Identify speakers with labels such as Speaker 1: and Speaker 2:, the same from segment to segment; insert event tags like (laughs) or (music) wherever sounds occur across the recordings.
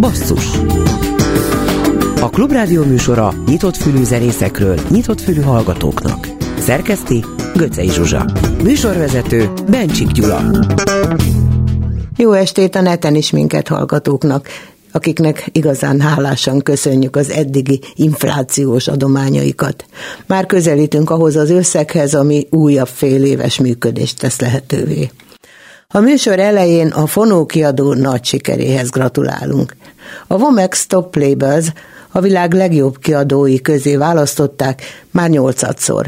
Speaker 1: Basszus A Klubrádió műsora nyitott fülű zenészekről, nyitott fülű hallgatóknak. Szerkeszti Göcej Zsuzsa. Műsorvezető Bencsik Gyula.
Speaker 2: Jó estét a neten is minket hallgatóknak akiknek igazán hálásan köszönjük az eddigi inflációs adományaikat. Már közelítünk ahhoz az összeghez, ami újabb fél éves működést tesz lehetővé. A műsor elején a fonókiadó nagy sikeréhez gratulálunk. A Womex Top Labels a világ legjobb kiadói közé választották már nyolcadszor.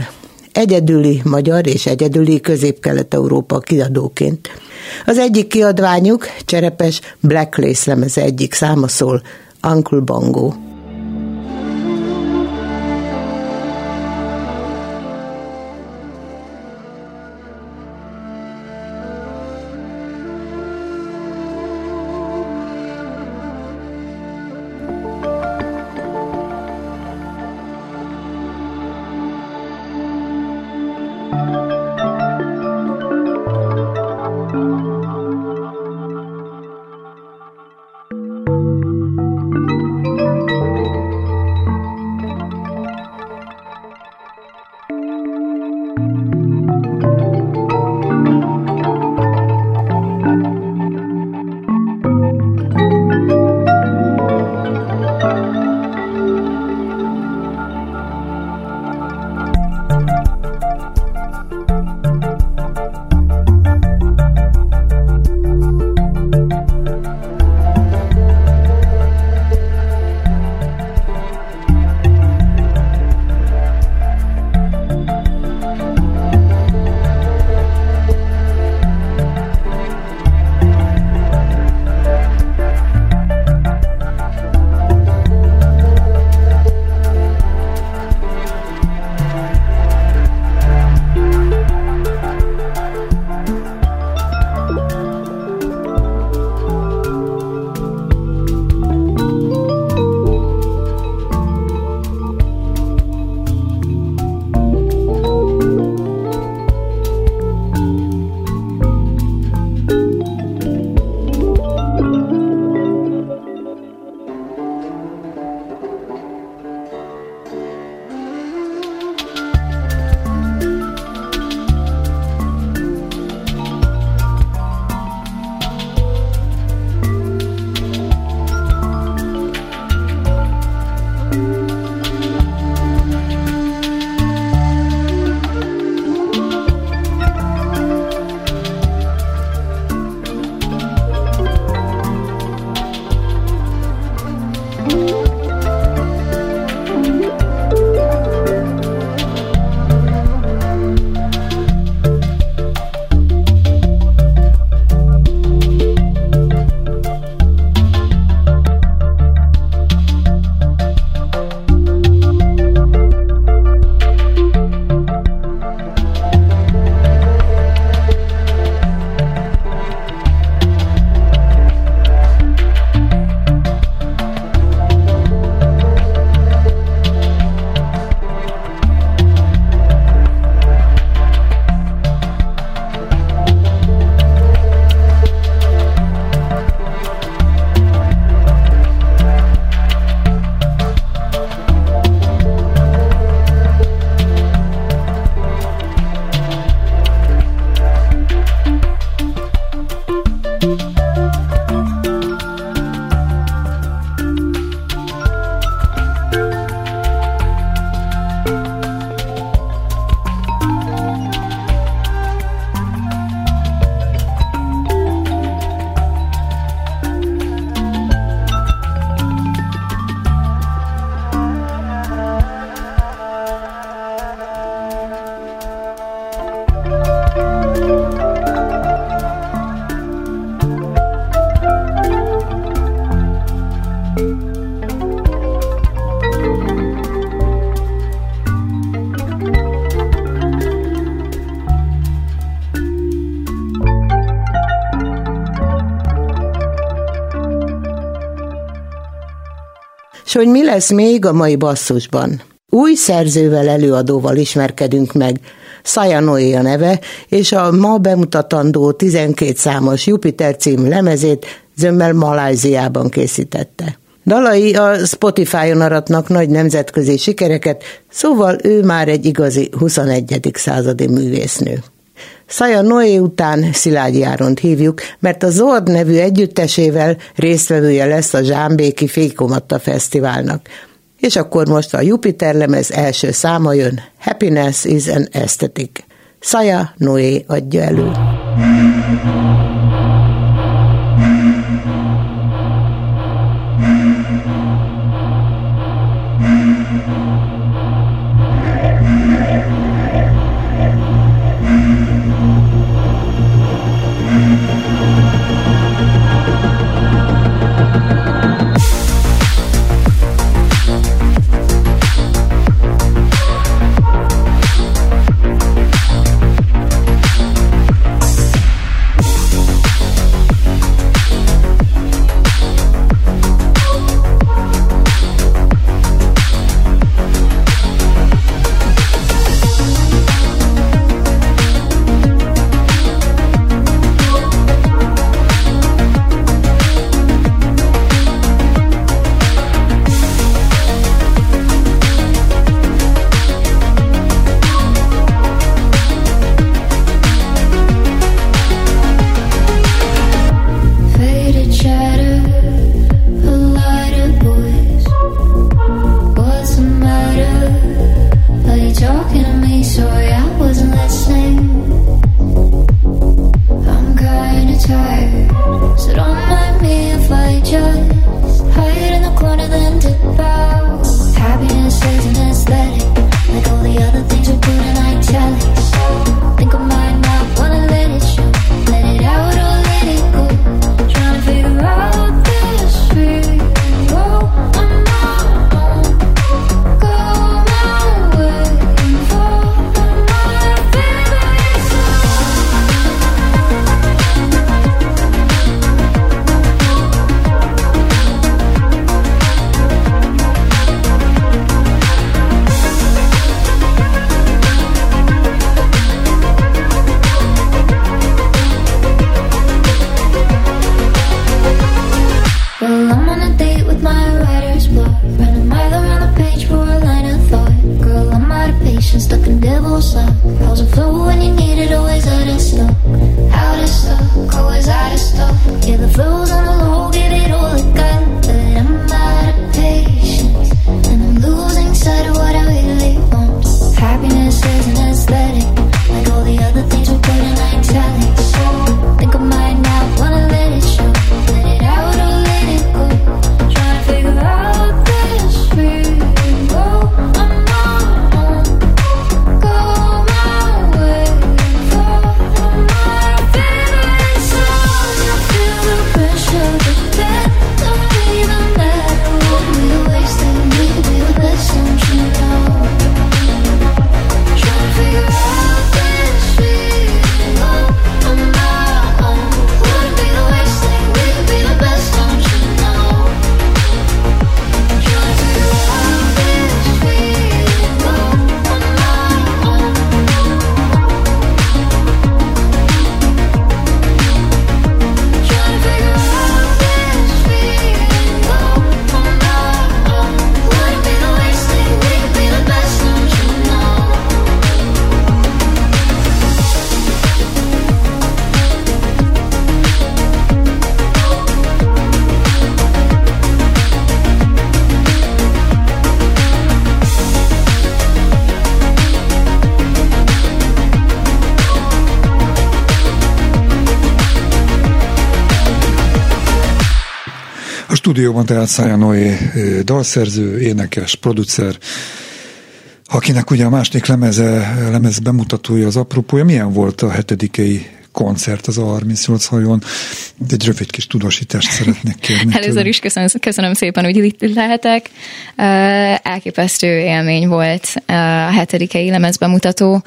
Speaker 2: Egyedüli magyar és egyedüli közép-kelet-európa kiadóként. Az egyik kiadványuk, Cserepes Black Lace lemeze egyik száma szól, Uncle Bongo. Hogy mi lesz még a mai basszusban. Új szerzővel, előadóval ismerkedünk meg, Saja Noé a neve, és a ma bemutatandó 12 számos Jupiter cím lemezét zömmel Malajziában készítette. Dalai a Spotify-on aratnak nagy nemzetközi sikereket, szóval ő már egy igazi 21. századi művésznő. Szaja Noé után Szilágyi Áront hívjuk, mert a Zord nevű együttesével résztvevője lesz a Zsámbéki Fékomatta Fesztiválnak. És akkor most a Jupiter lemez első száma jön, Happiness is an Aesthetic. Szaja Noé adja elő.
Speaker 3: So don't stúdióban tehát Szája Noé dalszerző, énekes, producer, akinek ugye a második lemeze, lemez bemutatója az apropója. Milyen volt a hetedikei koncert az A38 hajón. Egy rövid kis tudósítást szeretnék kérni.
Speaker 4: Először is köszönöm, köszönöm szépen, hogy itt lehetek. Elképesztő élmény volt a hetedikei lemezbemutató.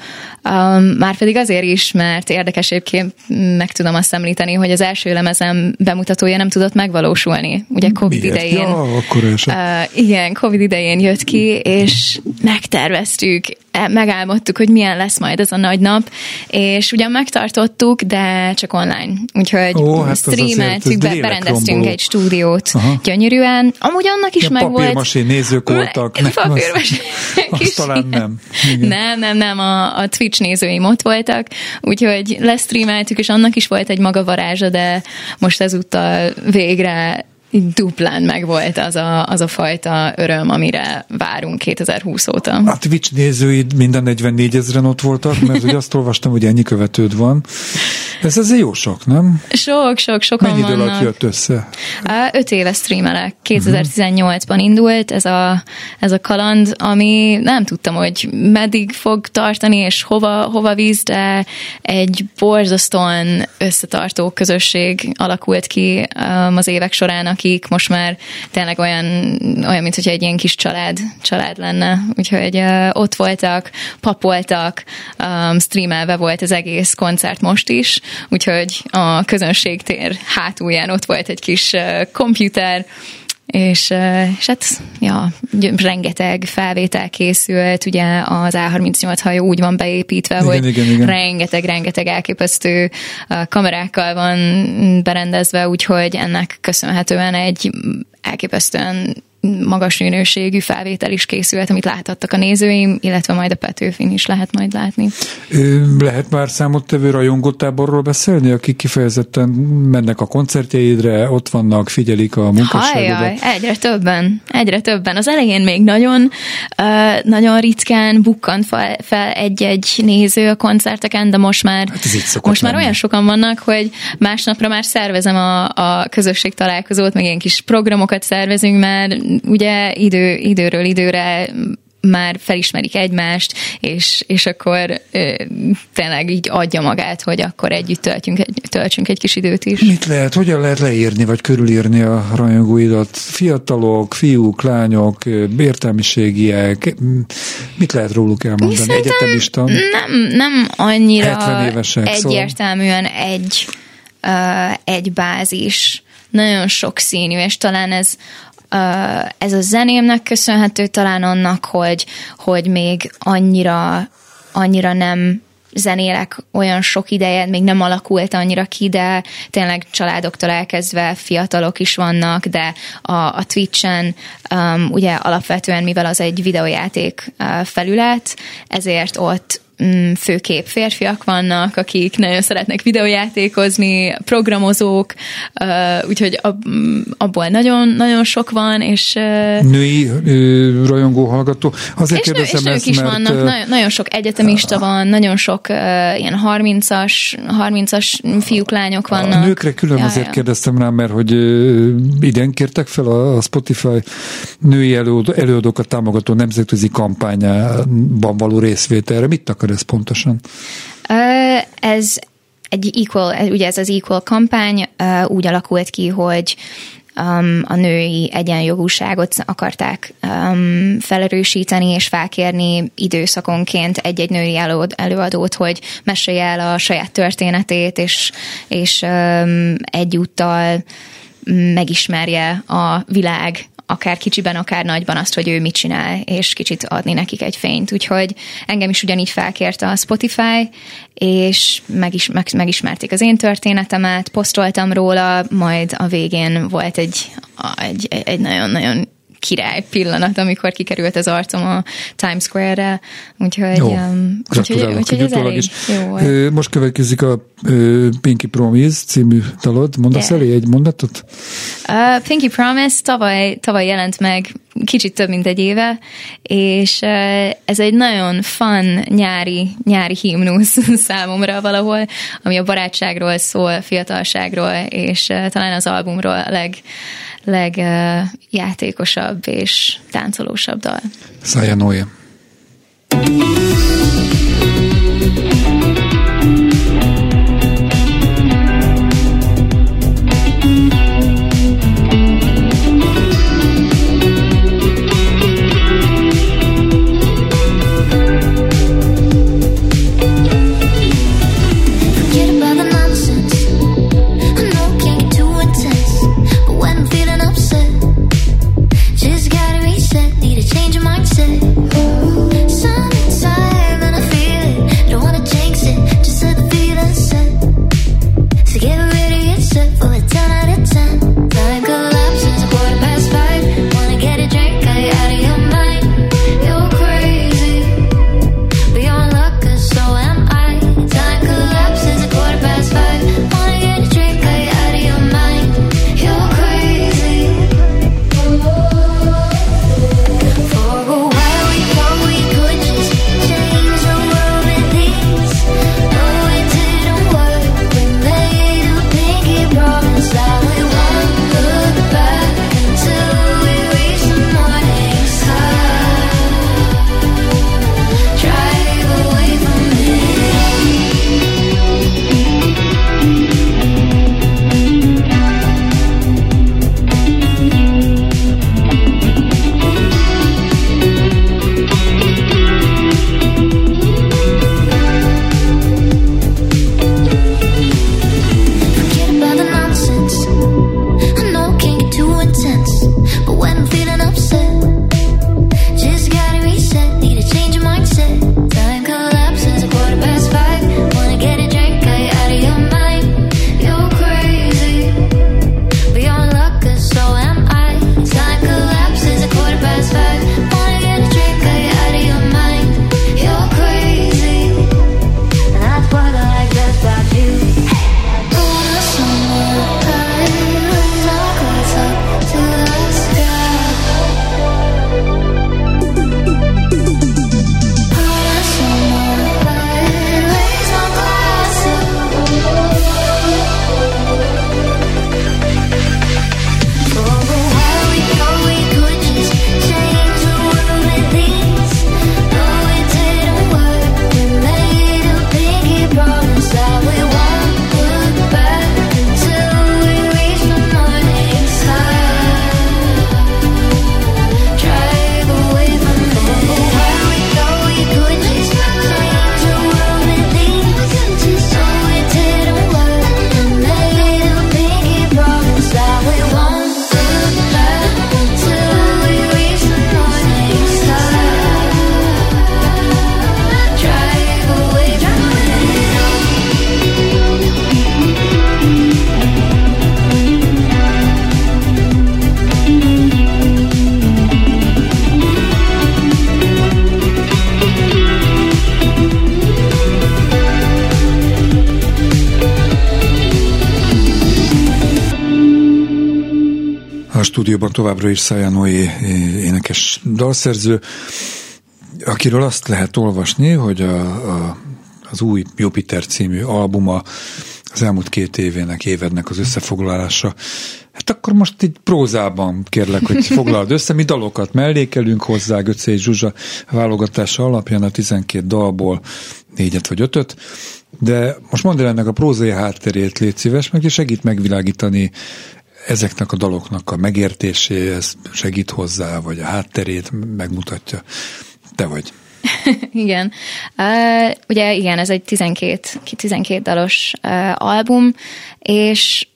Speaker 4: Már pedig azért is, mert érdekesébként meg tudom azt említeni, hogy az első lemezem bemutatója nem tudott megvalósulni. Ugye Covid
Speaker 3: Miért?
Speaker 4: idején.
Speaker 3: Ja, akkor
Speaker 4: igen, Covid idején jött ki, és megterveztük e, megálmodtuk, hogy milyen lesz majd ez a nagy nap, és ugyan megtartottuk, de csak online. Úgyhogy Ó, hát streameltük, be, berendeztünk egy stúdiót Aha. gyönyörűen. Amúgy annak is meg volt.
Speaker 5: Papírmasé nézők voltak.
Speaker 4: Papírmasé.
Speaker 5: Azt talán nem.
Speaker 4: Igen. Nem, nem, nem, a, a Twitch nézőim ott voltak, úgyhogy lesztreameltük, és annak is volt egy maga varázsa, de most ezúttal végre duplán meg volt az a, az a fajta öröm, amire várunk 2020 óta.
Speaker 5: A Twitch nézőid minden 44 ezeren ott voltak, mert ugye azt olvastam, hogy ennyi követőd van. Ez azért jó sok, nem?
Speaker 4: Sok, sok, sokan
Speaker 5: Mennyi
Speaker 4: idő
Speaker 5: alatt jött össze?
Speaker 4: Öt éve streamelek. 2018-ban indult ez a, ez a kaland, ami nem tudtam, hogy meddig fog tartani, és hova, hova víz, de egy borzasztóan összetartó közösség alakult ki um, az évek során, akik most már tényleg olyan, olyan mint hogy egy ilyen kis család, család lenne. Úgyhogy uh, ott voltak, papoltak, um, streamelve volt az egész koncert most is, úgyhogy a közönség tér hátulján ott volt egy kis uh, komputer, és, és hát, ja, rengeteg felvétel készült, ugye az A38 hajó úgy van beépítve, igen, hogy igen, igen. rengeteg, rengeteg elképesztő kamerákkal van berendezve, úgyhogy ennek köszönhetően egy elképesztően magas minőségű felvétel is készült, amit láthattak a nézőim, illetve majd a Petőfin is lehet majd látni.
Speaker 5: Lehet már számottevő rajongótáborról beszélni, akik kifejezetten mennek a koncertjeidre, ott vannak, figyelik a munkásságodat?
Speaker 4: Egyre többen, egyre többen. Az elején még nagyon, nagyon ritkán bukkant fel egy-egy néző a koncerteken, de most már,
Speaker 5: hát
Speaker 4: most már olyan sokan vannak, hogy másnapra már szervezem a, a közösség találkozót, meg ilyen kis programokat szervezünk, mert ugye idő, időről időre már felismerik egymást, és, és akkor ö, tényleg így adja magát, hogy akkor együtt töltünk, egy, töltsünk egy kis időt is.
Speaker 5: Mit lehet, hogyan lehet leírni, vagy körülírni a rajongóidat? Fiatalok, fiúk, lányok, értelmiségiek, mit lehet róluk elmondani? Szerintem Egyetemista?
Speaker 4: Nem, nem annyira évesek, szóval- egyértelműen szóval. egy, uh, egy bázis, nagyon sok színű, és talán ez ez a zenémnek köszönhető talán annak, hogy, hogy még annyira, annyira nem zenélek olyan sok ideje, még nem alakult annyira ki, de tényleg családoktól elkezdve fiatalok is vannak, de a, a Twitch-en um, ugye alapvetően, mivel az egy videójáték uh, felület, ezért ott Mm, főkép férfiak vannak, akik nagyon szeretnek videójátékozni, programozók, úgyhogy mm, abból nagyon, nagyon sok van, és...
Speaker 5: Női rajongó hallgató.
Speaker 4: Azért és, nő, és nők ezt, is mert, vannak, nagyon, nagyon sok egyetemista van, nagyon sok ilyen 30-as, 30-as fiúk, lányok vannak.
Speaker 5: A nőkre külön ja, azért ja. kérdeztem rá, mert hogy idén kértek fel a Spotify női előadókat támogató nemzetközi kampányában való részvételre. Mit akar ez pontosan?
Speaker 4: Ez egy equal, ugye ez az equal kampány úgy alakult ki, hogy um, a női egyenjogúságot akarták um, felerősíteni és felkérni időszakonként egy-egy női előadót, hogy mesélje el a saját történetét, és, és um, egyúttal megismerje a világ akár kicsiben, akár nagyban azt, hogy ő mit csinál, és kicsit adni nekik egy fényt. Úgyhogy engem is ugyanígy felkérte a Spotify, és megis, meg, megismerték az én történetemet, posztoltam róla, majd a végén volt egy, egy, egy nagyon-nagyon király pillanat, amikor kikerült az arcom a Times Square-re, úgyhogy, jó, um, úgyhogy, úgyhogy ez elég is. jó
Speaker 5: volt. Most következik a Pinky Promise című dalod. Mondasz yeah. elé egy mondatot?
Speaker 4: Uh, Pinky Promise tavaly, tavaly jelent meg kicsit több, mint egy éve, és uh, ez egy nagyon fun nyári, nyári himnusz (laughs) számomra valahol, ami a barátságról szól, fiatalságról, és uh, talán az albumról a leg, legjátékosabb és táncolósabb dal.
Speaker 5: Szája
Speaker 3: mindset.
Speaker 5: Stúdióban továbbra is Szájánói énekes dalszerző, akiről azt lehet olvasni, hogy a, a, az új Jupiter című albuma az elmúlt két évének, évednek az összefoglalása. Hát akkor most így prózában kérlek, hogy (laughs) foglald össze. Mi dalokat mellékelünk hozzá, Göcé Zsuzsa válogatása alapján a 12 dalból négyet vagy ötöt. De most mondd el ennek a prózai hátterét, légy szíves, meg és segít megvilágítani ezeknek a daloknak a megértéséhez, segít hozzá, vagy a hátterét megmutatja. Te vagy. (laughs)
Speaker 4: igen. Uh, ugye igen, ez egy 12, 12 dalos uh, album, és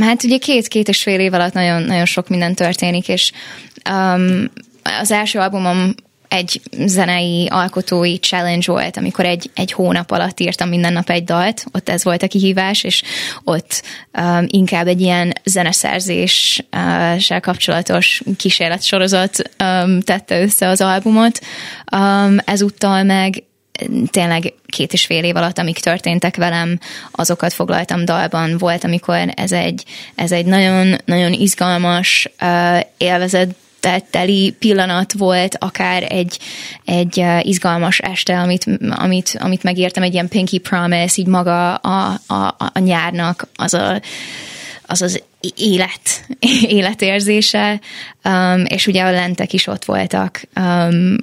Speaker 4: hát ugye két-két és fél év alatt nagyon, nagyon sok minden történik, és um, az első albumom egy zenei alkotói challenge volt, amikor egy, egy hónap alatt írtam minden nap egy dalt, ott ez volt a kihívás, és ott um, inkább egy ilyen zeneszerzéssel kapcsolatos kísérletsorozat um, tette össze az albumot. Um, ezúttal meg tényleg két és fél év alatt, amik történtek velem, azokat foglaltam dalban. Volt, amikor ez egy, ez egy nagyon, nagyon izgalmas, uh, élvezett teli pillanat volt, akár egy, egy izgalmas este, amit, amit, amit megértem, egy ilyen Pinky Promise, így maga a, a, a nyárnak az a, az, az élet, (laughs) életérzése, um, és ugye a lentek is ott voltak. Um,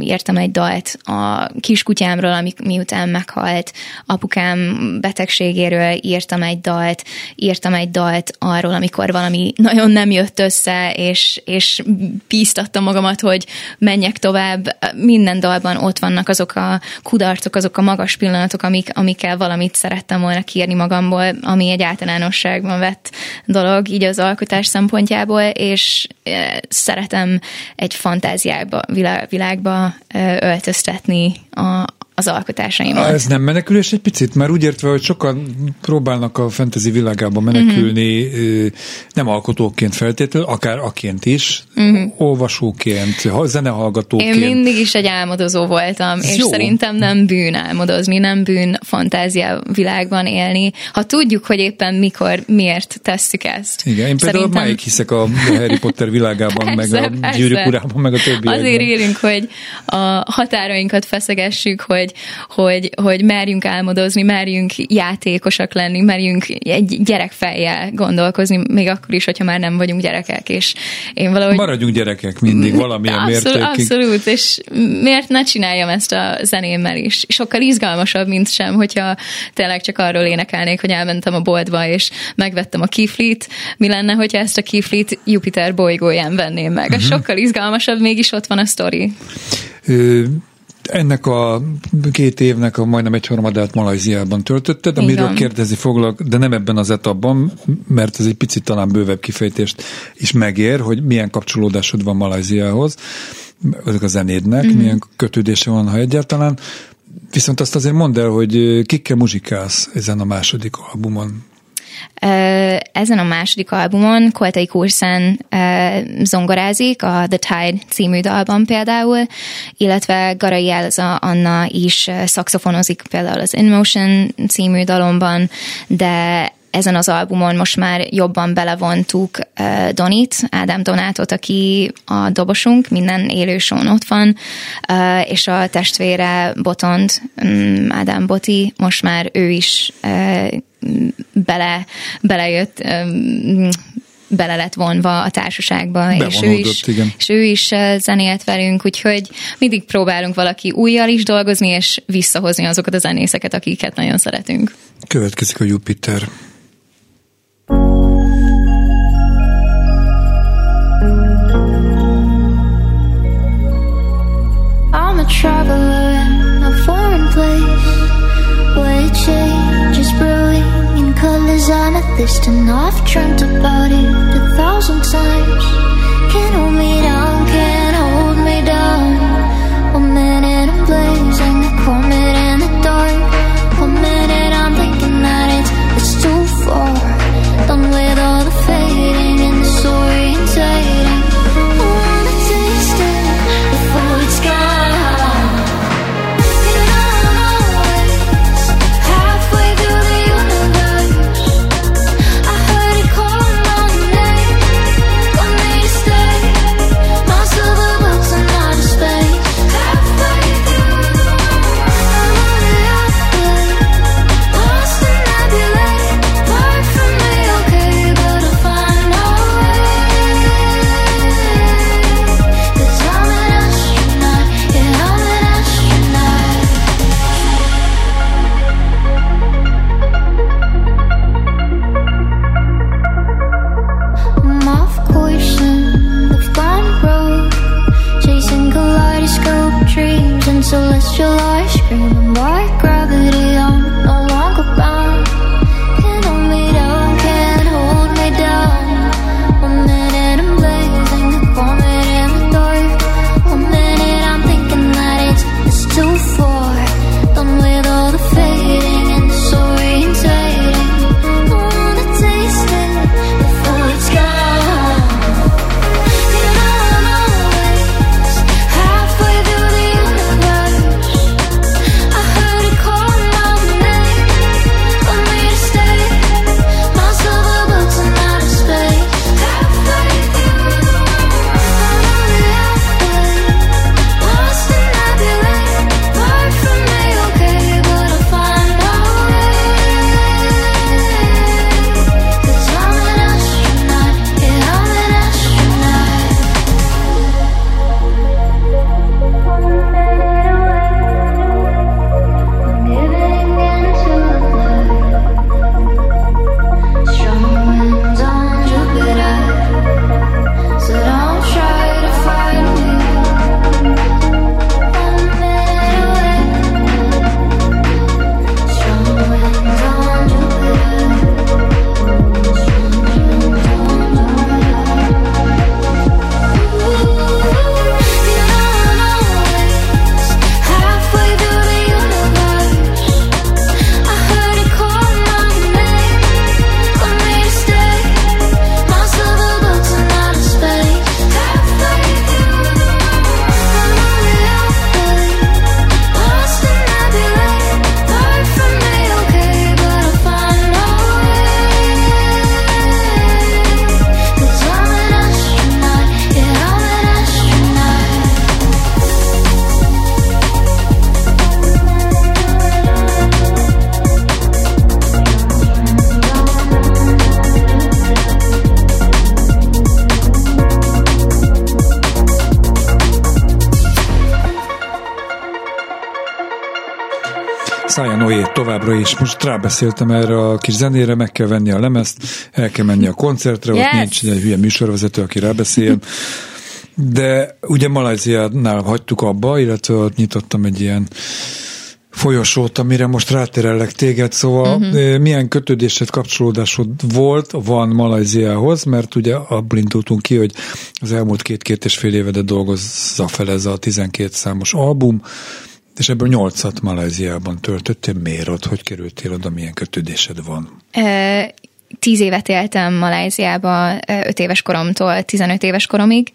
Speaker 4: írtam egy dalt a kiskutyámról, amik miután meghalt, apukám betegségéről írtam egy dalt, írtam egy dalt arról, amikor valami nagyon nem jött össze, és, és bíztattam magamat, hogy menjek tovább. Minden dalban ott vannak azok a kudarcok, azok a magas pillanatok, amik, amikkel valamit szerettem volna kírni magamból, ami egy általánosságban vett dolog így az alkotás szempontjából, és szeretem egy fantáziába, világba öltöztetni a, az alkotásaimat.
Speaker 5: Ez nem menekülés egy picit? Már úgy értve, hogy sokan próbálnak a fantasy világába menekülni, uh-huh. nem alkotóként feltétlenül, akár aként is, uh-huh. olvasóként, zenehallgatóként.
Speaker 4: Én mindig is egy álmodozó voltam, Ez és jó. szerintem nem bűn álmodozni, nem bűn fantázia világban élni. Ha tudjuk, hogy éppen mikor, miért tesszük ezt.
Speaker 5: Igen, én például szerintem... máig hiszek a Harry Potter világában, persze, meg a gyűrűk urában, meg a többi.
Speaker 4: Azért élünk, hogy a határainkat feszegessük, hogy hogy, hogy, hogy merjünk álmodozni, merjünk játékosak lenni, merjünk egy gyerekfejjel gondolkozni, még akkor is, hogyha már nem vagyunk gyerekek, és én valahogy...
Speaker 5: Maradjunk gyerekek mindig, valamilyen abszolút, mértékig.
Speaker 4: Abszolút, és miért ne csináljam ezt a zenémmel is? Sokkal izgalmasabb, mint sem, hogyha tényleg csak arról énekelnék, hogy elmentem a boltba, és megvettem a kiflit, mi lenne, hogyha ezt a kiflit Jupiter bolygóján venném meg? Uh-huh. Sokkal izgalmasabb, mégis ott van a sztori.
Speaker 5: Ennek a két évnek a majdnem egy harmadát Malajziában töltötted, amiről Igen. kérdezni foglak, de nem ebben az etapban, mert ez egy picit talán bővebb kifejtést is megér, hogy milyen kapcsolódásod van Malajziához, ezek a zenédnek, mm-hmm. milyen kötődése van, ha egyáltalán. Viszont azt azért mondd el, hogy kikkel muzsikálsz ezen a második albumon.
Speaker 4: Ezen a második albumon Koltai Kurszán zongorázik, a The Tide című dalban például, illetve Garai Elza Anna is szakszofonozik például az In Motion című dalomban, de ezen az albumon most már jobban belevontuk Donit, Ádám Donátot, aki a dobosunk, minden élősón ott van, és a testvére Botond, um, Ádám Boti, most már ő is bele, belejött, bele lett vonva a társaságba, és ő, is, igen. és ő is zenélt velünk, úgyhogy mindig próbálunk valaki újjal is dolgozni, és visszahozni azokat a zenészeket, akiket nagyon szeretünk.
Speaker 5: Következik a Jupiter. Distant. I've dreamt about it a thousand times. Can't továbbra is. Most rábeszéltem erre a kis zenére, meg kell venni a lemezt, el kell menni a koncertre, yes. ott nincs egy hülye műsorvezető, aki rábeszél. De ugye Malajziánál hagytuk abba, illetve ott nyitottam egy ilyen folyosót, amire most ráterellek téged, szóval uh-huh. milyen kötődésed, kapcsolódásod volt, van Malajziához, mert ugye abból indultunk ki, hogy az elmúlt két-két és fél évedet dolgozza fel ez a 12 számos album, és ebből nyolcat Malajziában töltöttél. Miért ott? Hogy kerültél oda? Milyen kötődésed van?
Speaker 4: Tíz évet éltem Malajziába, öt éves koromtól 15 éves koromig,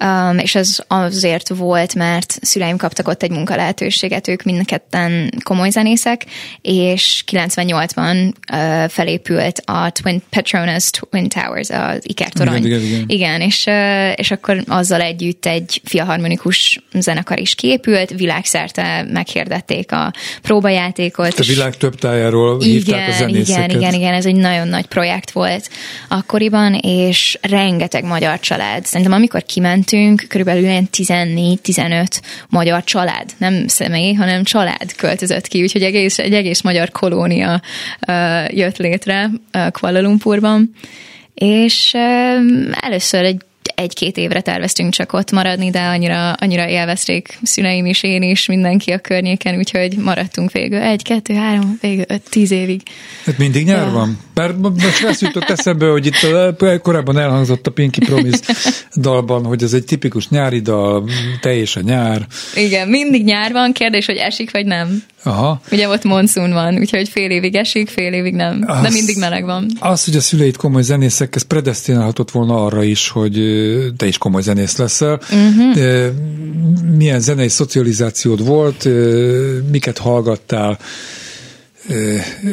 Speaker 4: Um, és ez azért volt, mert szüleim kaptak ott egy munkalehetőséget, ők mindketten komoly zenészek, és 98-ban uh, felépült a Twin Petronas Twin Towers, az ikertorony.
Speaker 5: Igen, igen, igen.
Speaker 4: igen és, uh, és akkor azzal együtt egy fiaharmonikus zenekar is kiépült, világszerte meghirdették a próbajátékot.
Speaker 5: A világ több tájáról igen, hívták a zenészeket.
Speaker 4: Igen, igen, igen, ez egy nagyon nagy projekt volt akkoriban, és rengeteg magyar család. Szerintem amikor kiment mentünk, körülbelül ilyen 14-15 magyar család, nem személy, hanem család költözött ki, úgyhogy egész, egy egész magyar kolónia jött létre Kuala Lumpurban. És először egy egy-két évre terveztünk csak ott maradni, de annyira, annyira élvezték szüleim is, én is, mindenki a környéken, úgyhogy maradtunk végül egy, kettő, három, végül öt, tíz évig.
Speaker 5: Hát mindig nyár ja. van? Bár most ezt jutott eszembe, hogy itt a, korábban elhangzott a Pinky Promise dalban, hogy ez egy tipikus nyári dal, teljes a nyár.
Speaker 4: Igen, mindig nyár van, kérdés, hogy esik vagy nem.
Speaker 5: Aha.
Speaker 4: Ugye ott monszun van, úgyhogy fél évig esik, fél évig nem, az, de mindig meleg van.
Speaker 5: Az, hogy a szüleid komoly zenészek, ez predestinálhatott volna arra is, hogy te is komoly zenész leszel. Uh-huh. Milyen zenei szocializációd volt, miket hallgattál,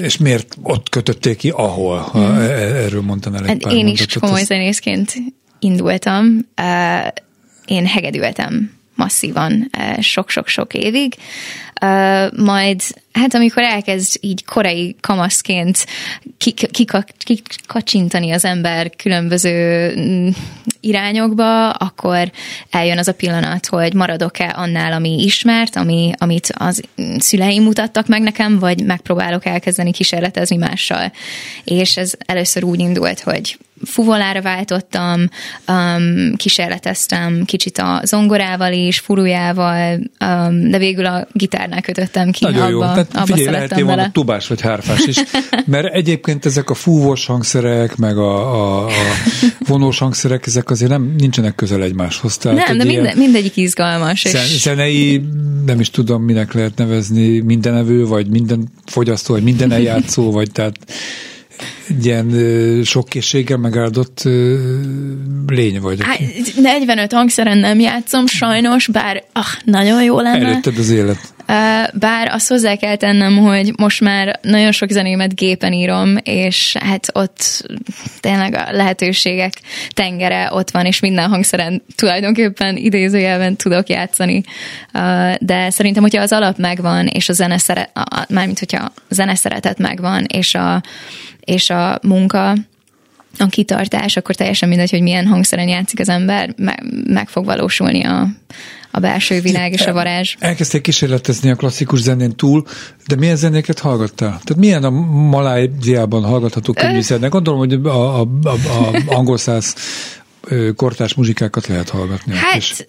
Speaker 5: és miért ott kötötték ki, ahol? Ha uh-huh. erről mondtam el egy
Speaker 4: hát
Speaker 5: pár
Speaker 4: Én mondatot, is komoly zenészként indultam. Én hegedültem masszívan sok-sok-sok évig majd hát amikor elkezd így korai kamaszként kikacsintani az ember különböző mm, irányokba, akkor eljön az a pillanat, hogy maradok-e annál, ami ismert, ami, amit az szüleim mutattak meg nekem, vagy megpróbálok elkezdeni kísérletezni mással. És ez először úgy indult, hogy fuvolára váltottam, um, kísérleteztem kicsit a zongorával is, furujával, um, de végül a gitárnál kötöttem ki.
Speaker 5: Nagyon
Speaker 4: abba,
Speaker 5: jó. Tehát
Speaker 4: abba
Speaker 5: figyelj, lehetél volna tubás vagy hárfás is, (laughs) mert egyébként ezek a fúvós hangszerek, meg a, a, a vonós hangszerek, ezek azért nem nincsenek közel egymáshoz.
Speaker 4: Tehát nem, de minden, mindegyik izgalmas.
Speaker 5: Zen, és... Zenei, nem is tudom, minek lehet nevezni, mindenevő, vagy minden fogyasztó, vagy minden eljátszó, vagy tehát ilyen sok készséggel megáldott lény vagy.
Speaker 4: Hát, 45 hangszeren nem játszom sajnos, bár ah, nagyon jó lenne.
Speaker 5: Előtted az élet.
Speaker 4: Bár azt hozzá kell tennem, hogy most már nagyon sok zenémet gépen írom, és hát ott tényleg a lehetőségek tengere ott van, és minden hangszeren tulajdonképpen idézőjelben tudok játszani. De szerintem, hogyha az alap megvan, és a zene szeret, mármint hogyha a zene szeretet megvan, és a, és a munka, a kitartás, akkor teljesen mindegy, hogy milyen hangszeren játszik az ember, meg, meg fog valósulni a, a belső világ és a varázs.
Speaker 5: Elkezdték kísérletezni a klasszikus zenén túl, de milyen zenéket hallgattál? Tehát milyen a Maláziában hallgatható könnyű zene? Gondolom, hogy a, a, a, a angol száz kortás muzsikákat lehet hallgatni.
Speaker 4: Hát, és...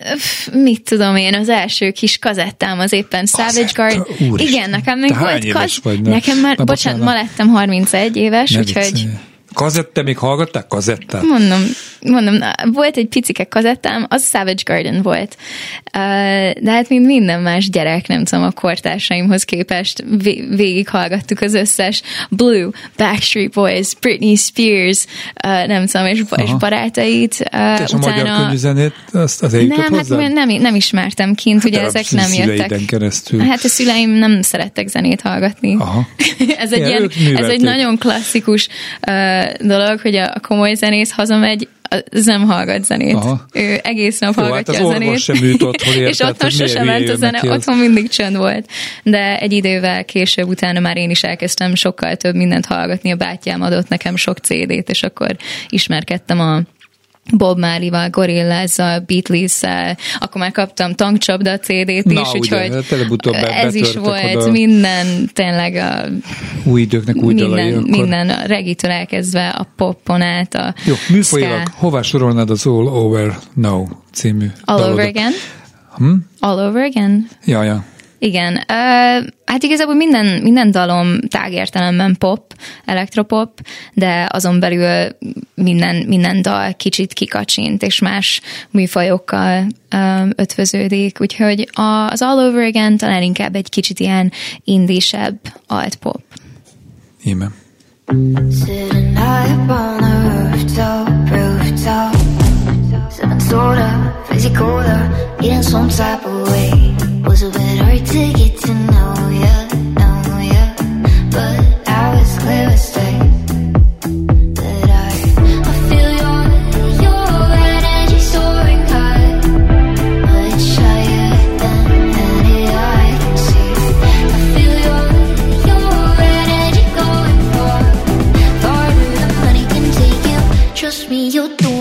Speaker 4: mit tudom én, az első kis kazettám az éppen Savage Guard. Igen, nekem még volt kaz... Vagy, Nekem már, Na, bocsánat, bocsánat, ma lettem 31 éves, ne úgyhogy... Viccelj
Speaker 5: Kazette még hallgatták? Kazettát?
Speaker 4: Mondom, mondom, na, volt egy picike kazettám, az Savage Garden volt. De hát mint minden más gyerek, nem tudom, a kortársaimhoz képest végig hallgattuk az összes Blue, Backstreet Boys, Britney Spears, nem tudom, és, és barátait.
Speaker 5: Te és a magyar könyvzenét, azt az Nem,
Speaker 4: hát nem, nem ismertem kint, ugye hát ezek nem jöttek.
Speaker 5: keresztül.
Speaker 4: Hát a szüleim nem szerettek zenét hallgatni.
Speaker 5: Aha. (laughs)
Speaker 4: ez egy, ilyen, ez egy nagyon klasszikus dolog, hogy a komoly zenész hazamegy, az nem hallgat zenét. Aha. Ő egész nap Jó, hallgatja hát
Speaker 5: az
Speaker 4: a zenét.
Speaker 5: sem ült otthon, (laughs) érted,
Speaker 4: és otthon sosem ment a zene, otthon mindig csönd volt. De egy idővel később utána már én is elkezdtem sokkal több mindent hallgatni. A bátyám adott nekem sok CD-t, és akkor ismerkedtem a Bob Marley-val, Gorillaz-zal, Beatles-szel, akkor már kaptam tankcsapda CD-t is,
Speaker 5: ugye,
Speaker 4: úgyhogy
Speaker 5: hát
Speaker 4: ez is volt
Speaker 5: oda.
Speaker 4: minden, tényleg a
Speaker 5: új időknek új
Speaker 4: minden,
Speaker 5: dalai. Akkor...
Speaker 4: minden a regitől elkezdve a poppon át a
Speaker 5: Jó, műfajilag, hová sorolnád az All Over Now című
Speaker 4: All
Speaker 5: dalodat?
Speaker 4: Over Again?
Speaker 5: Hm?
Speaker 4: All Over Again?
Speaker 5: Ja, ja.
Speaker 4: Igen, uh, hát igazából minden, minden dalom tágértelemben pop, elektropop, de azon belül minden, minden dal kicsit kikacsint, és más műfajokkal um, ötvöződik, úgyhogy az All Over Again talán inkább egy kicsit ilyen indisebb alt pop.
Speaker 5: Íme.
Speaker 3: Sitting up on the rooftop, rooftop Sipping soda, fizzy cola, eating some type of way Was a bit hard to get to know ya, know ya. But I was clear as day I, I feel your, your energy soaring high. Much higher than any I see. I feel your, your energy far. Farther than money can take you. Trust me, you're doing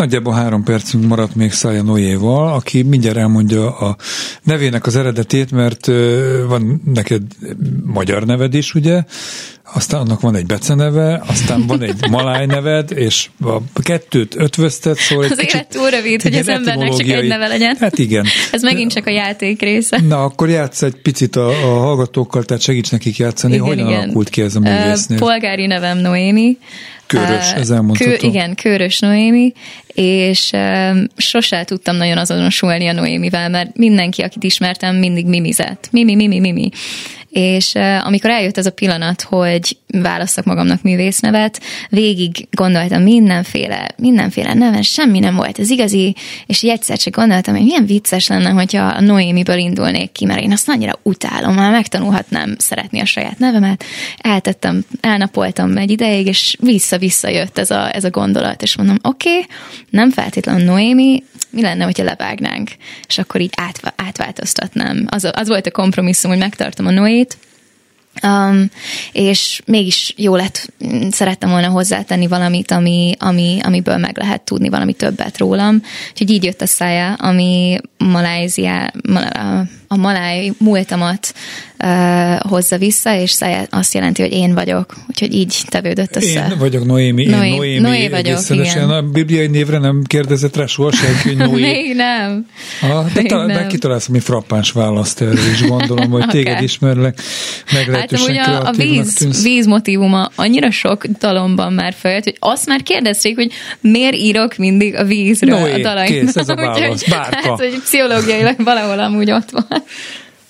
Speaker 5: nagyjából három percünk maradt még Szája Noéval, aki mindjárt elmondja a nevének az eredetét, mert van neked magyar neved is, ugye? Aztán annak van egy beceneve, aztán van egy (laughs) maláj neved, és a kettőt ötvöztet, szóval
Speaker 4: Az élet túl rövid, hogy az embernek csak egy neve legyen.
Speaker 5: Hát igen.
Speaker 4: Ez megint csak a játék része.
Speaker 5: Na, akkor játsz egy picit a, a hallgatókkal, tehát segíts nekik játszani. Igen, Hogyan igen. alakult ki ez a művésznél?
Speaker 4: Polgári nevem Noémi.
Speaker 5: Körös, ez elmondható.
Speaker 4: Kő, igen, Körös Noémi, és um, sose tudtam nagyon azonosulni a Noémivel, mert mindenki, akit ismertem, mindig mimizett. Mimi, mimi, mimi. És amikor eljött ez a pillanat, hogy választok magamnak művésznevet, végig gondoltam mindenféle, mindenféle neven, semmi nem volt ez igazi, és így egyszer csak gondoltam, hogy milyen vicces lenne, hogyha a Noémiből indulnék ki, mert én azt annyira utálom, már megtanulhatnám szeretni a saját nevemet. Eltettem, elnapoltam egy ideig, és vissza-vissza jött ez a, ez a gondolat, és mondom, oké, okay, nem feltétlenül Noémi, mi lenne, hogyha levágnánk, és akkor így át, átváltoztatnám. Az, az volt a kompromisszum, hogy megtartom a Noét, Um, és mégis jó lett, szerettem volna hozzátenni valamit, ami, ami, amiből meg lehet tudni valami többet rólam. Úgyhogy így jött a szája, ami
Speaker 3: Maláziá, a, a maláj múltamat uh, hozza vissza, és azt jelenti, hogy én vagyok. Úgyhogy így tevődött össze.
Speaker 5: Én vagyok Noémi. Én Noé, Noémi, Noé vagyok, igen. A bibliai névre nem kérdezett rá soha senki, hogy Noé. (laughs)
Speaker 3: Még nem.
Speaker 5: Ah, de Még ta, nem. kitalálsz mi frappáns választ erről is, gondolom, hogy okay. (laughs) téged ismerlek, meglehetősen hát, a víz,
Speaker 3: tűnsz. víz motivuma annyira sok dalomban már följött, hogy azt már kérdezték, hogy miért írok mindig a vízről
Speaker 5: Noé,
Speaker 3: a dalaimnak.
Speaker 5: kész, ez a (laughs) válasz, bárka. Hát,
Speaker 3: hogy pszichológiailag valahol amúgy ott van.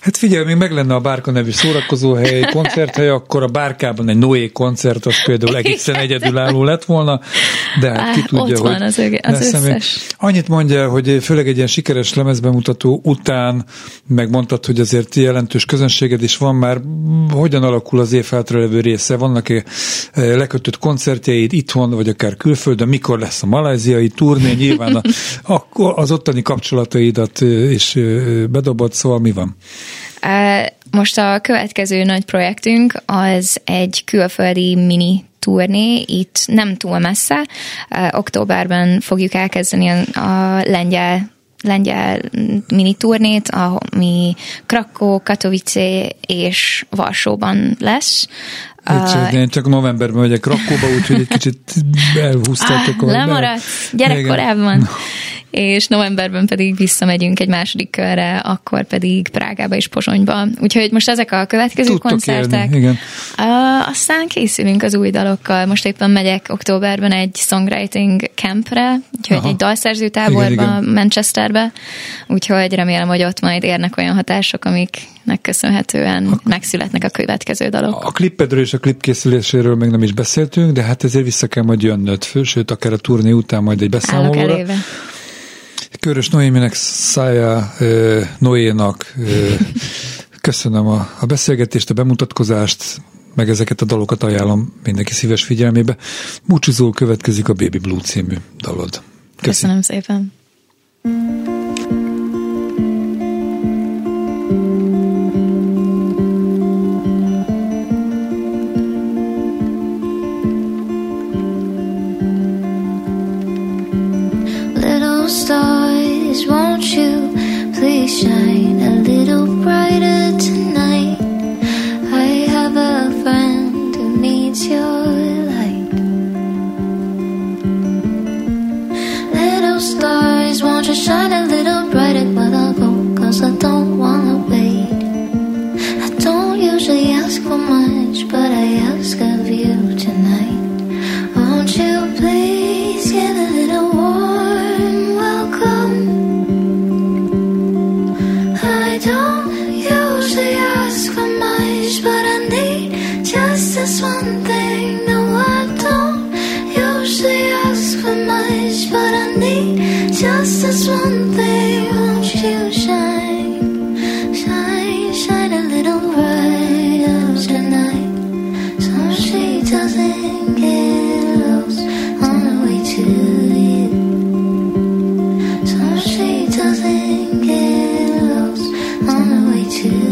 Speaker 5: Hát figyelj, még meg lenne a Bárka nevű szórakozóhely, koncerthely, akkor a Bárkában egy Noé koncert, az például egészen egyedülálló lett volna, de hát ki tudja,
Speaker 3: ott van az, az összes.
Speaker 5: Annyit mondja, hogy főleg egy ilyen sikeres lemezbemutató után megmondtad, hogy azért jelentős közönséged is van már, hogyan alakul az év levő része? Vannak-e eh, lekötött koncertjeid itthon, vagy akár külföldön? Mikor lesz a maláziai turné? Nyilván a, (laughs) az ottani kapcsolataidat eh, is eh, bedobott, szóval mi van?
Speaker 3: Most a következő nagy projektünk az egy külföldi mini turné, itt nem túl messze. Októberben fogjuk elkezdeni a, lengyel lengyel mini turnét, ami Krakó, Katowice és Varsóban lesz.
Speaker 5: Uh, én csak novemberben megyek Krakóba, úgyhogy egy kicsit elhúztátok.
Speaker 3: Ah, lemaradt, gyerekkorában és novemberben pedig visszamegyünk egy második körre, akkor pedig Prágába és Pozsonyba. Úgyhogy most ezek a következő
Speaker 5: Tudtok
Speaker 3: koncertek.
Speaker 5: Élni, igen.
Speaker 3: Aztán készülünk az új dalokkal. Most éppen megyek októberben egy songwriting campre, úgyhogy Aha. egy dalszerző táborba, Manchesterbe, úgyhogy remélem, hogy ott majd érnek olyan hatások, amiknek köszönhetően a, megszületnek a következő dalok.
Speaker 5: A klippedről és a klip készüléséről még nem is beszéltünk, de hát ezért vissza kell majd jönnöd, sőt, akár a turné után majd egy beszámolóra. Körös Noéminek, Szája Noénak köszönöm a, a beszélgetést, a bemutatkozást, meg ezeket a dalokat ajánlom mindenki szíves figyelmébe. Búcsúzó következik a Baby Blue című dalod.
Speaker 3: Köszönöm, Köszönöm szépen. to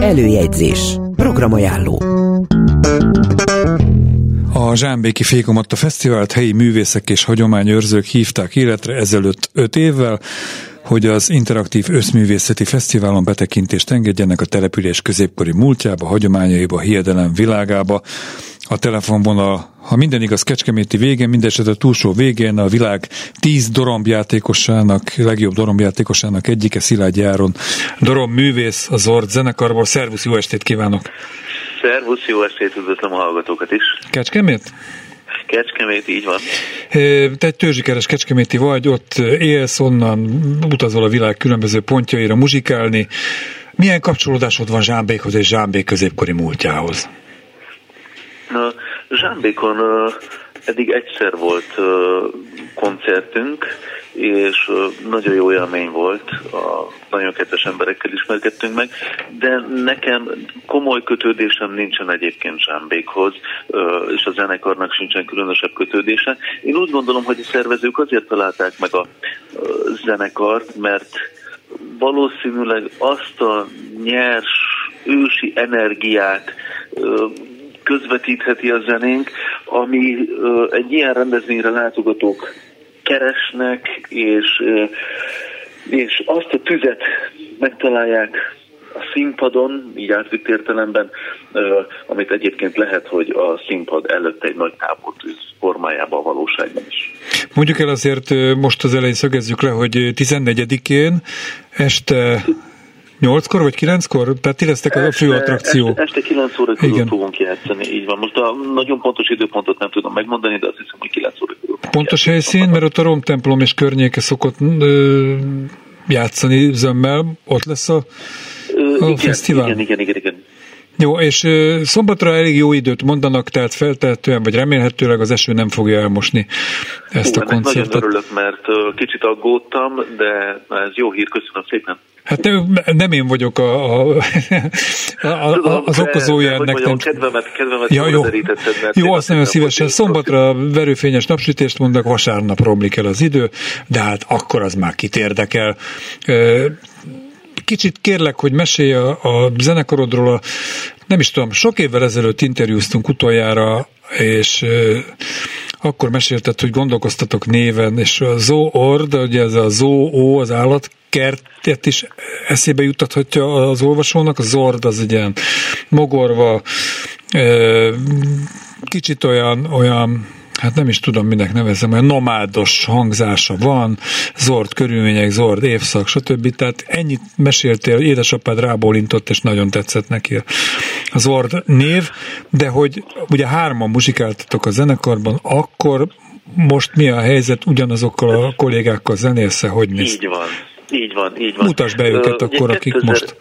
Speaker 1: Előjegyzés. Programajánló.
Speaker 5: A Zsámbéki Fékomatta Fesztivált helyi művészek és hagyományőrzők hívták életre ezelőtt öt évvel, hogy az Interaktív Összművészeti Fesztiválon betekintést engedjenek a település középkori múltjába, hagyományaiba, hiedelem világába, a telefonvonal, ha minden igaz, Kecskeméti végén, mindeset a túlsó végén a világ tíz dorombjátékosának, legjobb dorombjátékosának egyike Szilágy Járon. Dorom művész az Zord zenekarból. Szervusz, jó estét kívánok!
Speaker 6: Szervusz, jó estét, üdvözlöm a hallgatókat is.
Speaker 5: Kecskemét?
Speaker 6: Kecskemét, így van.
Speaker 5: Te egy törzsikeres kecskeméti vagy, ott élsz, onnan utazol a világ különböző pontjaira muzsikálni. Milyen kapcsolódásod van Zsámbékhoz és Zsámbék középkori múltjához?
Speaker 6: Zsámbékon eddig egyszer volt koncertünk, és nagyon jó élmény volt, a nagyon kedves emberekkel ismerkedtünk meg, de nekem komoly kötődésem nincsen egyébként Zsámbékhoz, és a zenekarnak sincsen különösebb kötődése. Én úgy gondolom, hogy a szervezők azért találták meg a zenekart, mert valószínűleg azt a nyers, ősi energiát közvetítheti a zenénk, ami egy ilyen rendezvényre látogatók keresnek, és, és azt a tüzet megtalálják a színpadon, így átvitt értelemben, amit egyébként lehet, hogy a színpad előtt egy nagy tábortűz formájában a valóságban is.
Speaker 5: Mondjuk el azért most az elején szögezzük le, hogy 14-én este Nyolckor vagy kilenckor? Tehát ti lesztek a fő attrakció.
Speaker 6: Este, este 9 óra körül Igen. fogunk játszani, így van. Most a nagyon pontos időpontot nem tudom megmondani, de azt hiszem, hogy 9 óra körül.
Speaker 5: Pontos helyszín, mert ott a Rom templom és környéke szokott ö, játszani zömmel, ott lesz a, a
Speaker 6: igen,
Speaker 5: fesztivál.
Speaker 6: Igen, igen, igen, igen.
Speaker 5: Jó, és szombatra elég jó időt mondanak, tehát feltehetően, vagy remélhetőleg az eső nem fogja elmosni ezt Hú, a koncertet.
Speaker 6: Nagyon örülök, mert kicsit aggódtam, de ez jó hír, köszönöm szépen.
Speaker 5: Hát nem, nem én vagyok a, a, a, a, az okozója
Speaker 6: de,
Speaker 5: ennek.
Speaker 6: Nem. Kedvemet, kedvemet ja, jó,
Speaker 5: jó azt nagyon szívesen. Szombatra verőfényes napsütést mondok, vasárnap romlik el az idő, de hát akkor az már kit érdekel. Kicsit kérlek, hogy mesélj a, a zenekarodról, a, nem is tudom, sok évvel ezelőtt interjúztunk utoljára, és akkor mesélted, hogy gondolkoztatok néven, és a Zoo Ord, ugye ez a Zoo az állatkertet is eszébe juttathatja az olvasónak, a Zord az egy ilyen mogorva, kicsit olyan, olyan hát nem is tudom, minek nevezem, olyan nomádos hangzása van, zord körülmények, zord évszak, stb. Tehát ennyit meséltél, édesapád rábólintott, és nagyon tetszett neki a zord név, de hogy ugye hárman muzsikáltatok a zenekarban, akkor most mi a helyzet, ugyanazokkal a kollégákkal zenésze, hogy néz?
Speaker 6: Így van, így van, így van.
Speaker 5: Mutasd be őket uh, akkor, 2000, akik most...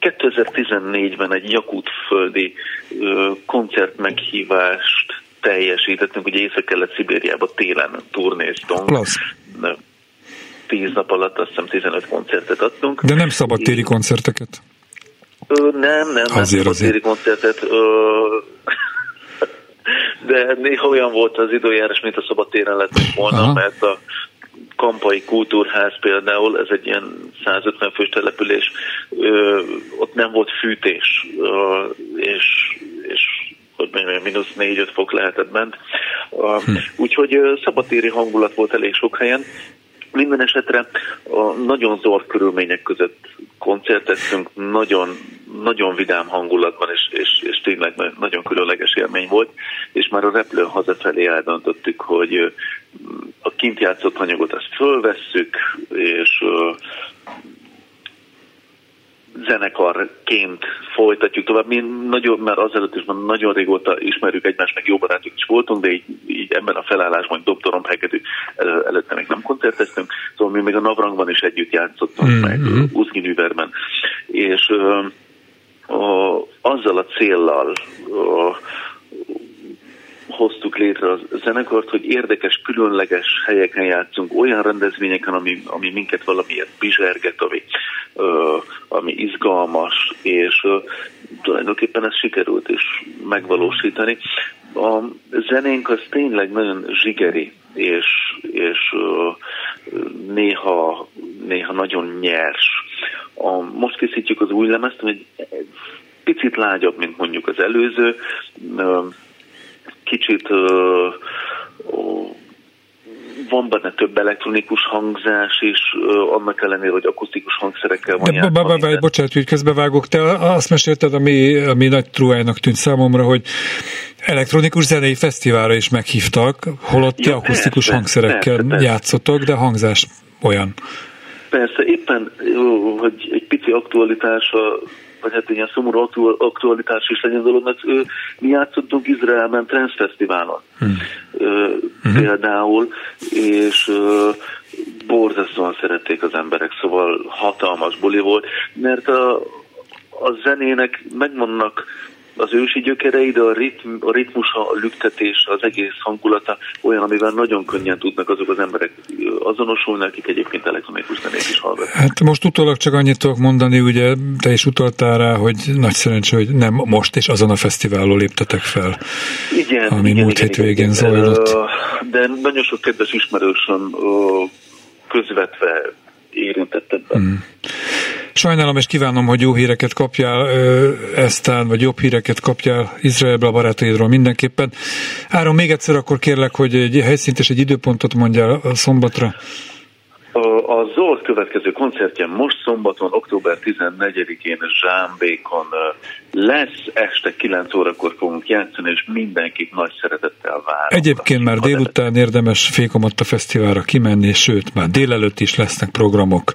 Speaker 6: 2014-ben egy jakutföldi uh, koncertmeghívást teljesítettünk, ugye Észak-Kelet-Szibériába télen turnéztunk.
Speaker 5: Klassz.
Speaker 6: Tíz nap alatt azt hiszem 15 koncertet adtunk.
Speaker 5: De nem szabadtéri koncerteket?
Speaker 6: Ö, nem, nem, nem azért, szabadtéri koncertet. Ö, (laughs) de néha olyan volt az időjárás, mint a szabadtéren lett volna, Aha. mert a Kampai Kultúrház például, ez egy ilyen 150 fős település, ö, ott nem volt fűtés, ö, és, és hogy mondjam, mínusz 4-5 fok lehetett bent. Hm. Úgyhogy szabatéri hangulat volt elég sok helyen. Minden esetre a nagyon zord körülmények között koncerteztünk, nagyon, nagyon vidám hangulatban, és, és, és tényleg nagyon különleges élmény volt, és már a repülő hazafelé eldöntöttük, hogy a kint játszott anyagot ezt fölvesszük, és zenekarként folytatjuk tovább. Mi nagyon, mert azelőtt is már nagyon régóta ismerjük egymást, meg jó barátok is voltunk, de így, így ebben a felállásban, doktorom hegedű előtte még nem koncerteztünk, szóval mi még a Navrangban is együtt játszottunk, mm-hmm. meg Uzginűverben. És ö, ö, azzal a céllal ö, hoztuk létre a zenekart, hogy érdekes, különleges helyeken játszunk, olyan rendezvényeken, ami, ami minket valamiért bizserget, ami, ö, ami izgalmas, és ö, tulajdonképpen ezt sikerült is megvalósítani. A zenénk az tényleg nagyon zsigeri, és, és ö, néha, néha nagyon nyers. A, most készítjük az új lemezt, hogy picit lágyabb, mint mondjuk az előző, kicsit van benne több elektronikus hangzás is, annak ellenére, hogy akusztikus hangszerekkel van
Speaker 5: játszani. Bocsánat, hogy közbevágok, te azt mesélted, ami, ami nagy truájnak tűnt számomra, hogy elektronikus zenei fesztiválra is meghívtak, holott ja, akusztikus persze, hangszerekkel persze. játszotok, de hangzás olyan.
Speaker 6: Persze, éppen, hogy egy pici aktualitása vagy hát ilyen szomorú aktualitás is legyen dolog, mert ő, mi játszottunk Izraelben Trans Fesztiválon hmm. hmm. például, és borzasztóan szerették az emberek, szóval hatalmas buli volt, mert a, a zenének megvannak az ősi gyökerei, de a, ritm, a ritmusa, a lüktetés, az egész hangulata olyan, amivel nagyon könnyen tudnak azok az emberek azonosulni, akik egyébként elektronikus zenét is hallgatnak.
Speaker 5: Hát most utólag csak annyit tudok mondani, ugye te is utaltál rá, hogy nagy szerencsé, hogy nem most és azon a fesztiválon léptetek fel,
Speaker 6: igen,
Speaker 5: ami
Speaker 6: igen,
Speaker 5: múlt hét végén zajlott.
Speaker 6: De nagyon sok kedves ismerősöm közvetve érintett ebben. Mm.
Speaker 5: Sajnálom és kívánom, hogy jó híreket kapjál Esztán, vagy jobb híreket kapjál Izraelbe a barátaidról mindenképpen. Áron, még egyszer akkor kérlek, hogy egy helyszínt és egy időpontot mondjál a szombatra.
Speaker 6: A Zord következő koncertje most szombaton, október 14-én Zsámbékon lesz, este 9 órakor fogunk játszani, és mindenkit nagy szeretettel vár.
Speaker 5: Egyébként már délután érdemes Fékomatta Fesztiválra kimenni, sőt, már délelőtt is lesznek programok.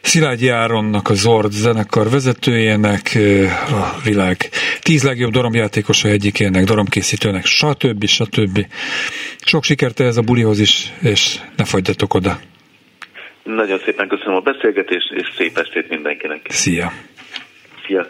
Speaker 5: Szilágyi Áronnak, a Zord zenekar vezetőjének, a világ tíz legjobb doromjátékosa egyikének, doromkészítőnek, stb. stb. Sok sikert ez a bulihoz is, és ne fagyjatok oda.
Speaker 6: Nagyon szépen köszönöm a beszélgetést, és szép estét mindenkinek.
Speaker 5: Szia!
Speaker 6: Szia!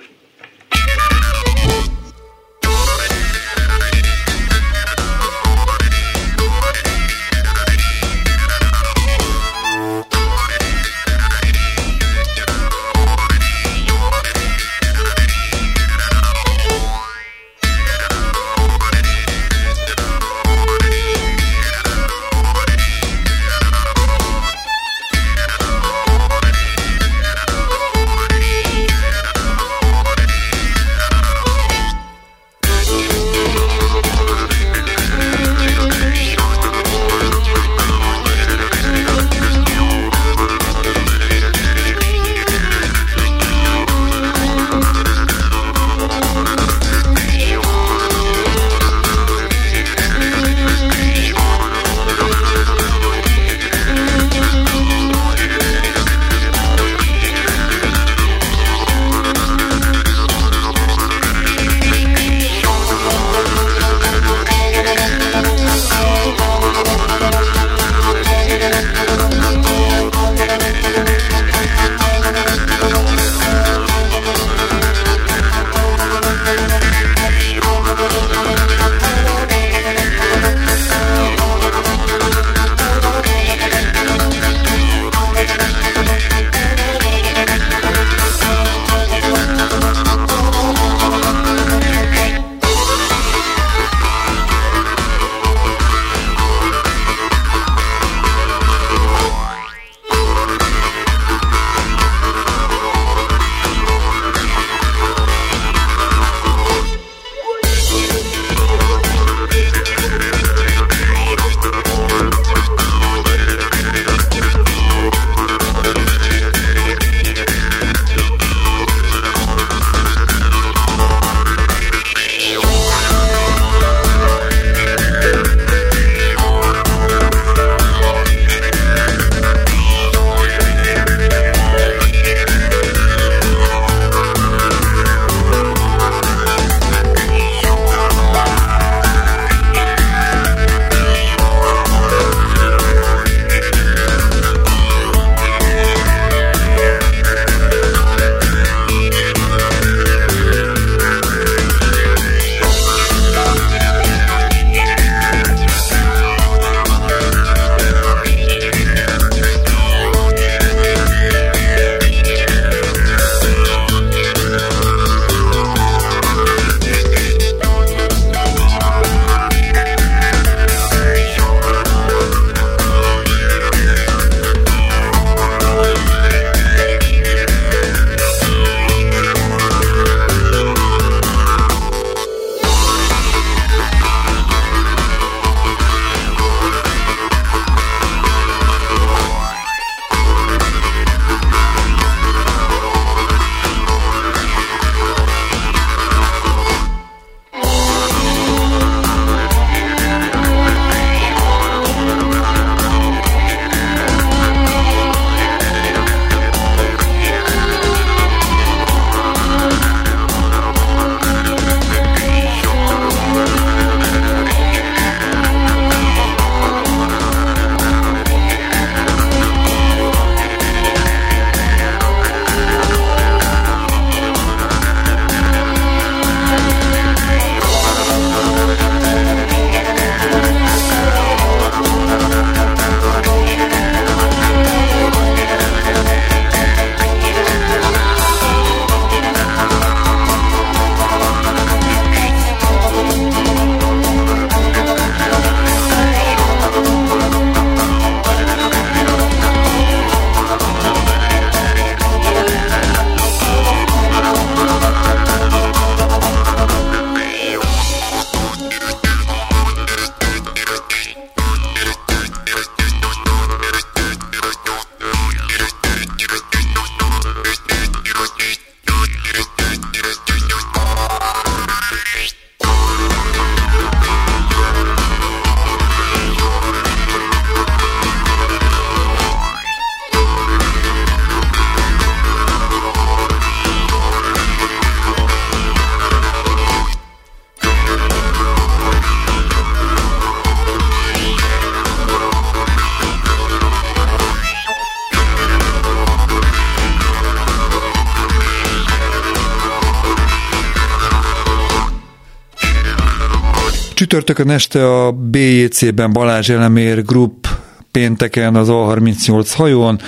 Speaker 5: Csütörtökön este a BJC-ben Balázs Elemér Group pénteken az A38 hajón,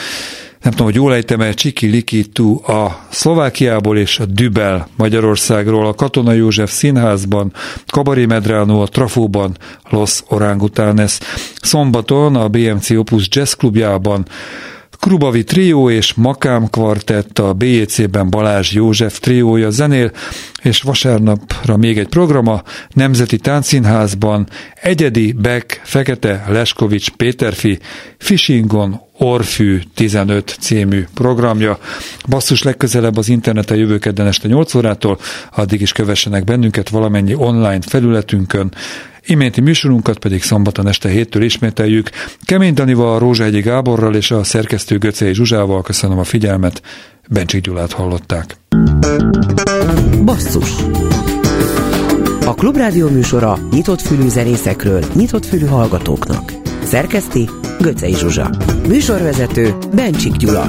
Speaker 5: nem tudom, hogy jól ejtem el, Csiki Likitu a Szlovákiából és a Dübel Magyarországról, a Katona József Színházban, Kabaré Medránó a Trafóban, Los Orangutanes. Szombaton a BMC Opus Jazz Klubjában Krubavi trió és Makám kvartett, a BJC-ben Balázs József triója zenél, és vasárnapra még egy programa, Nemzeti Táncszínházban, Egyedi Beck, Fekete, Leskovics, Péterfi, Fishingon, Orfű 15 című programja. Basszus legközelebb az interneten jövő kedden este 8 órától, addig is kövessenek bennünket valamennyi online felületünkön. Iménti műsorunkat pedig szombaton este héttől ismételjük. Kemény Danival, Rózsahegyi Gáborral és a szerkesztő Göcei Zsuzsával köszönöm a figyelmet. Bencsik Gyulát hallották.
Speaker 1: Basszus A Klubrádió műsora nyitott fülű zenészekről, nyitott fülű hallgatóknak. Szerkeszti Göcei Zsuzsa. Műsorvezető Bencsik Gyula.